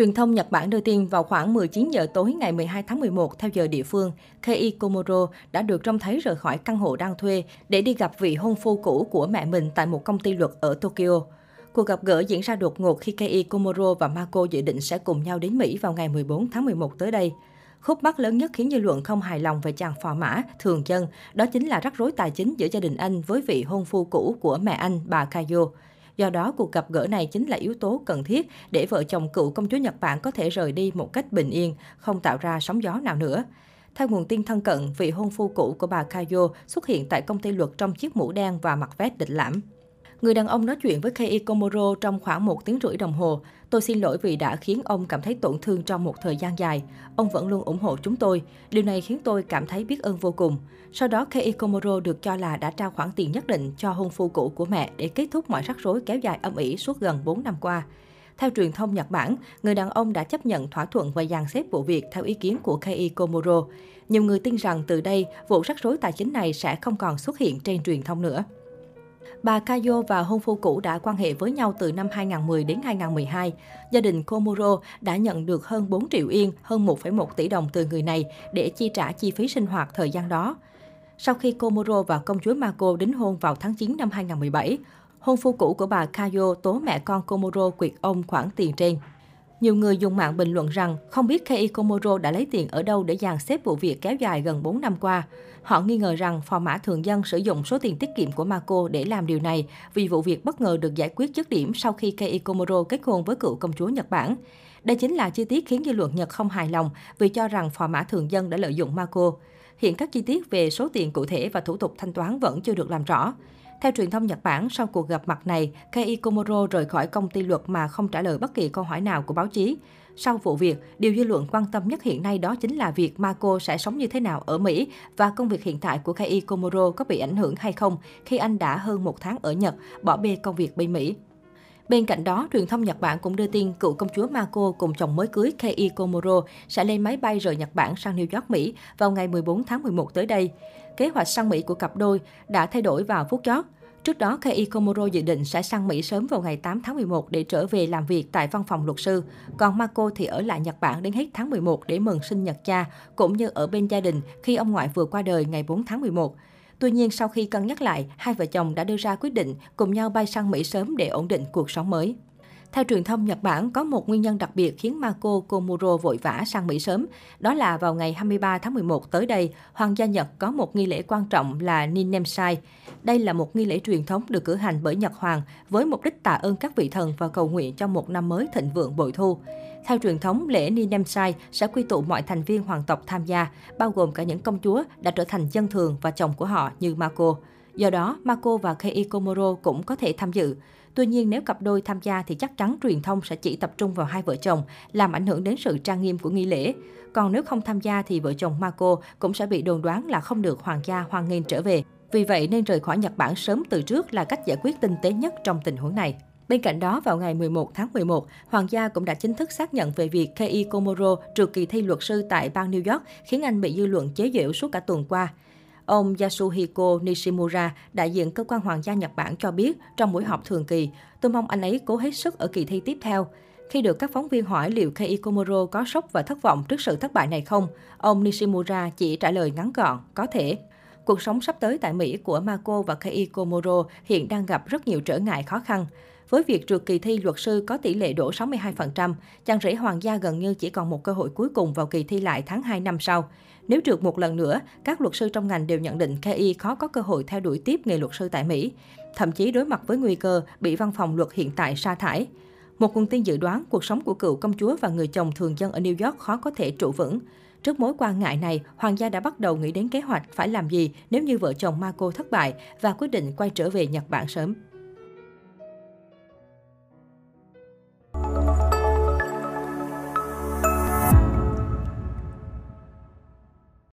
Truyền thông Nhật Bản đưa tin vào khoảng 19 giờ tối ngày 12 tháng 11 theo giờ địa phương, Kei Komuro đã được trông thấy rời khỏi căn hộ đang thuê để đi gặp vị hôn phu cũ của mẹ mình tại một công ty luật ở Tokyo. Cuộc gặp gỡ diễn ra đột ngột khi Kei Komuro và Mako dự định sẽ cùng nhau đến Mỹ vào ngày 14 tháng 11 tới đây. Khúc mắc lớn nhất khiến dư luận không hài lòng về chàng phò mã, thường dân, đó chính là rắc rối tài chính giữa gia đình anh với vị hôn phu cũ của mẹ anh, bà Kayo. Do đó, cuộc gặp gỡ này chính là yếu tố cần thiết để vợ chồng cựu công chúa Nhật Bản có thể rời đi một cách bình yên, không tạo ra sóng gió nào nữa. Theo nguồn tin thân cận, vị hôn phu cũ của bà Kayo xuất hiện tại công ty luật trong chiếc mũ đen và mặc vest lịch lãm. Người đàn ông nói chuyện với Kei Komoro trong khoảng một tiếng rưỡi đồng hồ. Tôi xin lỗi vì đã khiến ông cảm thấy tổn thương trong một thời gian dài. Ông vẫn luôn ủng hộ chúng tôi. Điều này khiến tôi cảm thấy biết ơn vô cùng. Sau đó, Kei Komoro được cho là đã trao khoản tiền nhất định cho hôn phu cũ của mẹ để kết thúc mọi rắc rối kéo dài âm ỉ suốt gần 4 năm qua. Theo truyền thông Nhật Bản, người đàn ông đã chấp nhận thỏa thuận và dàn xếp vụ việc theo ý kiến của Kei Komoro. Nhiều người tin rằng từ đây, vụ rắc rối tài chính này sẽ không còn xuất hiện trên truyền thông nữa. Bà Kayo và hôn phu cũ đã quan hệ với nhau từ năm 2010 đến 2012. Gia đình Komuro đã nhận được hơn 4 triệu yên, hơn 1,1 tỷ đồng từ người này để chi trả chi phí sinh hoạt thời gian đó. Sau khi Komuro và công chúa Mako đính hôn vào tháng 9 năm 2017, hôn phu cũ của bà Kayo tố mẹ con Komuro quyệt ông khoản tiền trên. Nhiều người dùng mạng bình luận rằng không biết Kei Komoro đã lấy tiền ở đâu để dàn xếp vụ việc kéo dài gần 4 năm qua. Họ nghi ngờ rằng phò mã thường dân sử dụng số tiền tiết kiệm của Mako để làm điều này vì vụ việc bất ngờ được giải quyết dứt điểm sau khi Kei Komoro kết hôn với cựu công chúa Nhật Bản. Đây chính là chi tiết khiến dư luận Nhật không hài lòng vì cho rằng phò mã thường dân đã lợi dụng Mako. Hiện các chi tiết về số tiền cụ thể và thủ tục thanh toán vẫn chưa được làm rõ. Theo truyền thông Nhật Bản, sau cuộc gặp mặt này, Kei Komuro rời khỏi công ty luật mà không trả lời bất kỳ câu hỏi nào của báo chí. Sau vụ việc, điều dư luận quan tâm nhất hiện nay đó chính là việc Marco sẽ sống như thế nào ở Mỹ và công việc hiện tại của Kei Komuro có bị ảnh hưởng hay không khi anh đã hơn một tháng ở Nhật, bỏ bê công việc bên Mỹ. Bên cạnh đó, truyền thông Nhật Bản cũng đưa tin cựu công chúa Mako cùng chồng mới cưới Kei Komuro sẽ lên máy bay rời Nhật Bản sang New York, Mỹ vào ngày 14 tháng 11 tới đây. Kế hoạch sang Mỹ của cặp đôi đã thay đổi vào phút chót. Trước đó, Kei Komuro dự định sẽ sang Mỹ sớm vào ngày 8 tháng 11 để trở về làm việc tại văn phòng luật sư. Còn Marco thì ở lại Nhật Bản đến hết tháng 11 để mừng sinh nhật cha, cũng như ở bên gia đình khi ông ngoại vừa qua đời ngày 4 tháng 11. Tuy nhiên, sau khi cân nhắc lại, hai vợ chồng đã đưa ra quyết định cùng nhau bay sang Mỹ sớm để ổn định cuộc sống mới. Theo truyền thông Nhật Bản, có một nguyên nhân đặc biệt khiến Mako Komuro vội vã sang Mỹ sớm. Đó là vào ngày 23 tháng 11 tới đây, Hoàng gia Nhật có một nghi lễ quan trọng là Ninnemsai. Đây là một nghi lễ truyền thống được cử hành bởi Nhật Hoàng với mục đích tạ ơn các vị thần và cầu nguyện cho một năm mới thịnh vượng bội thu. Theo truyền thống, lễ Ninnemsai sẽ quy tụ mọi thành viên hoàng tộc tham gia, bao gồm cả những công chúa đã trở thành dân thường và chồng của họ như Mako. Do đó, Marco và Kei Komoro cũng có thể tham dự. Tuy nhiên, nếu cặp đôi tham gia thì chắc chắn truyền thông sẽ chỉ tập trung vào hai vợ chồng, làm ảnh hưởng đến sự trang nghiêm của nghi lễ. Còn nếu không tham gia thì vợ chồng Marco cũng sẽ bị đồn đoán là không được hoàng gia hoan nghênh trở về. Vì vậy nên rời khỏi Nhật Bản sớm từ trước là cách giải quyết tinh tế nhất trong tình huống này. Bên cạnh đó, vào ngày 11 tháng 11, Hoàng gia cũng đã chính thức xác nhận về việc Kei Komoro trượt kỳ thi luật sư tại bang New York, khiến anh bị dư luận chế giễu suốt cả tuần qua. Ông Yasuhiko Nishimura, đại diện cơ quan hoàng gia Nhật Bản cho biết trong buổi họp thường kỳ, tôi mong anh ấy cố hết sức ở kỳ thi tiếp theo. Khi được các phóng viên hỏi liệu Kei Komuro có sốc và thất vọng trước sự thất bại này không, ông Nishimura chỉ trả lời ngắn gọn, có thể. Cuộc sống sắp tới tại Mỹ của Mako và Kei Komuro hiện đang gặp rất nhiều trở ngại khó khăn. Với việc trượt kỳ thi luật sư có tỷ lệ đổ 62%, chàng rể hoàng gia gần như chỉ còn một cơ hội cuối cùng vào kỳ thi lại tháng 2 năm sau. Nếu trượt một lần nữa, các luật sư trong ngành đều nhận định KI khó có cơ hội theo đuổi tiếp nghề luật sư tại Mỹ, thậm chí đối mặt với nguy cơ bị văn phòng luật hiện tại sa thải. Một nguồn tin dự đoán cuộc sống của cựu công chúa và người chồng thường dân ở New York khó có thể trụ vững. Trước mối quan ngại này, Hoàng gia đã bắt đầu nghĩ đến kế hoạch phải làm gì nếu như vợ chồng Marco thất bại và quyết định quay trở về Nhật Bản sớm.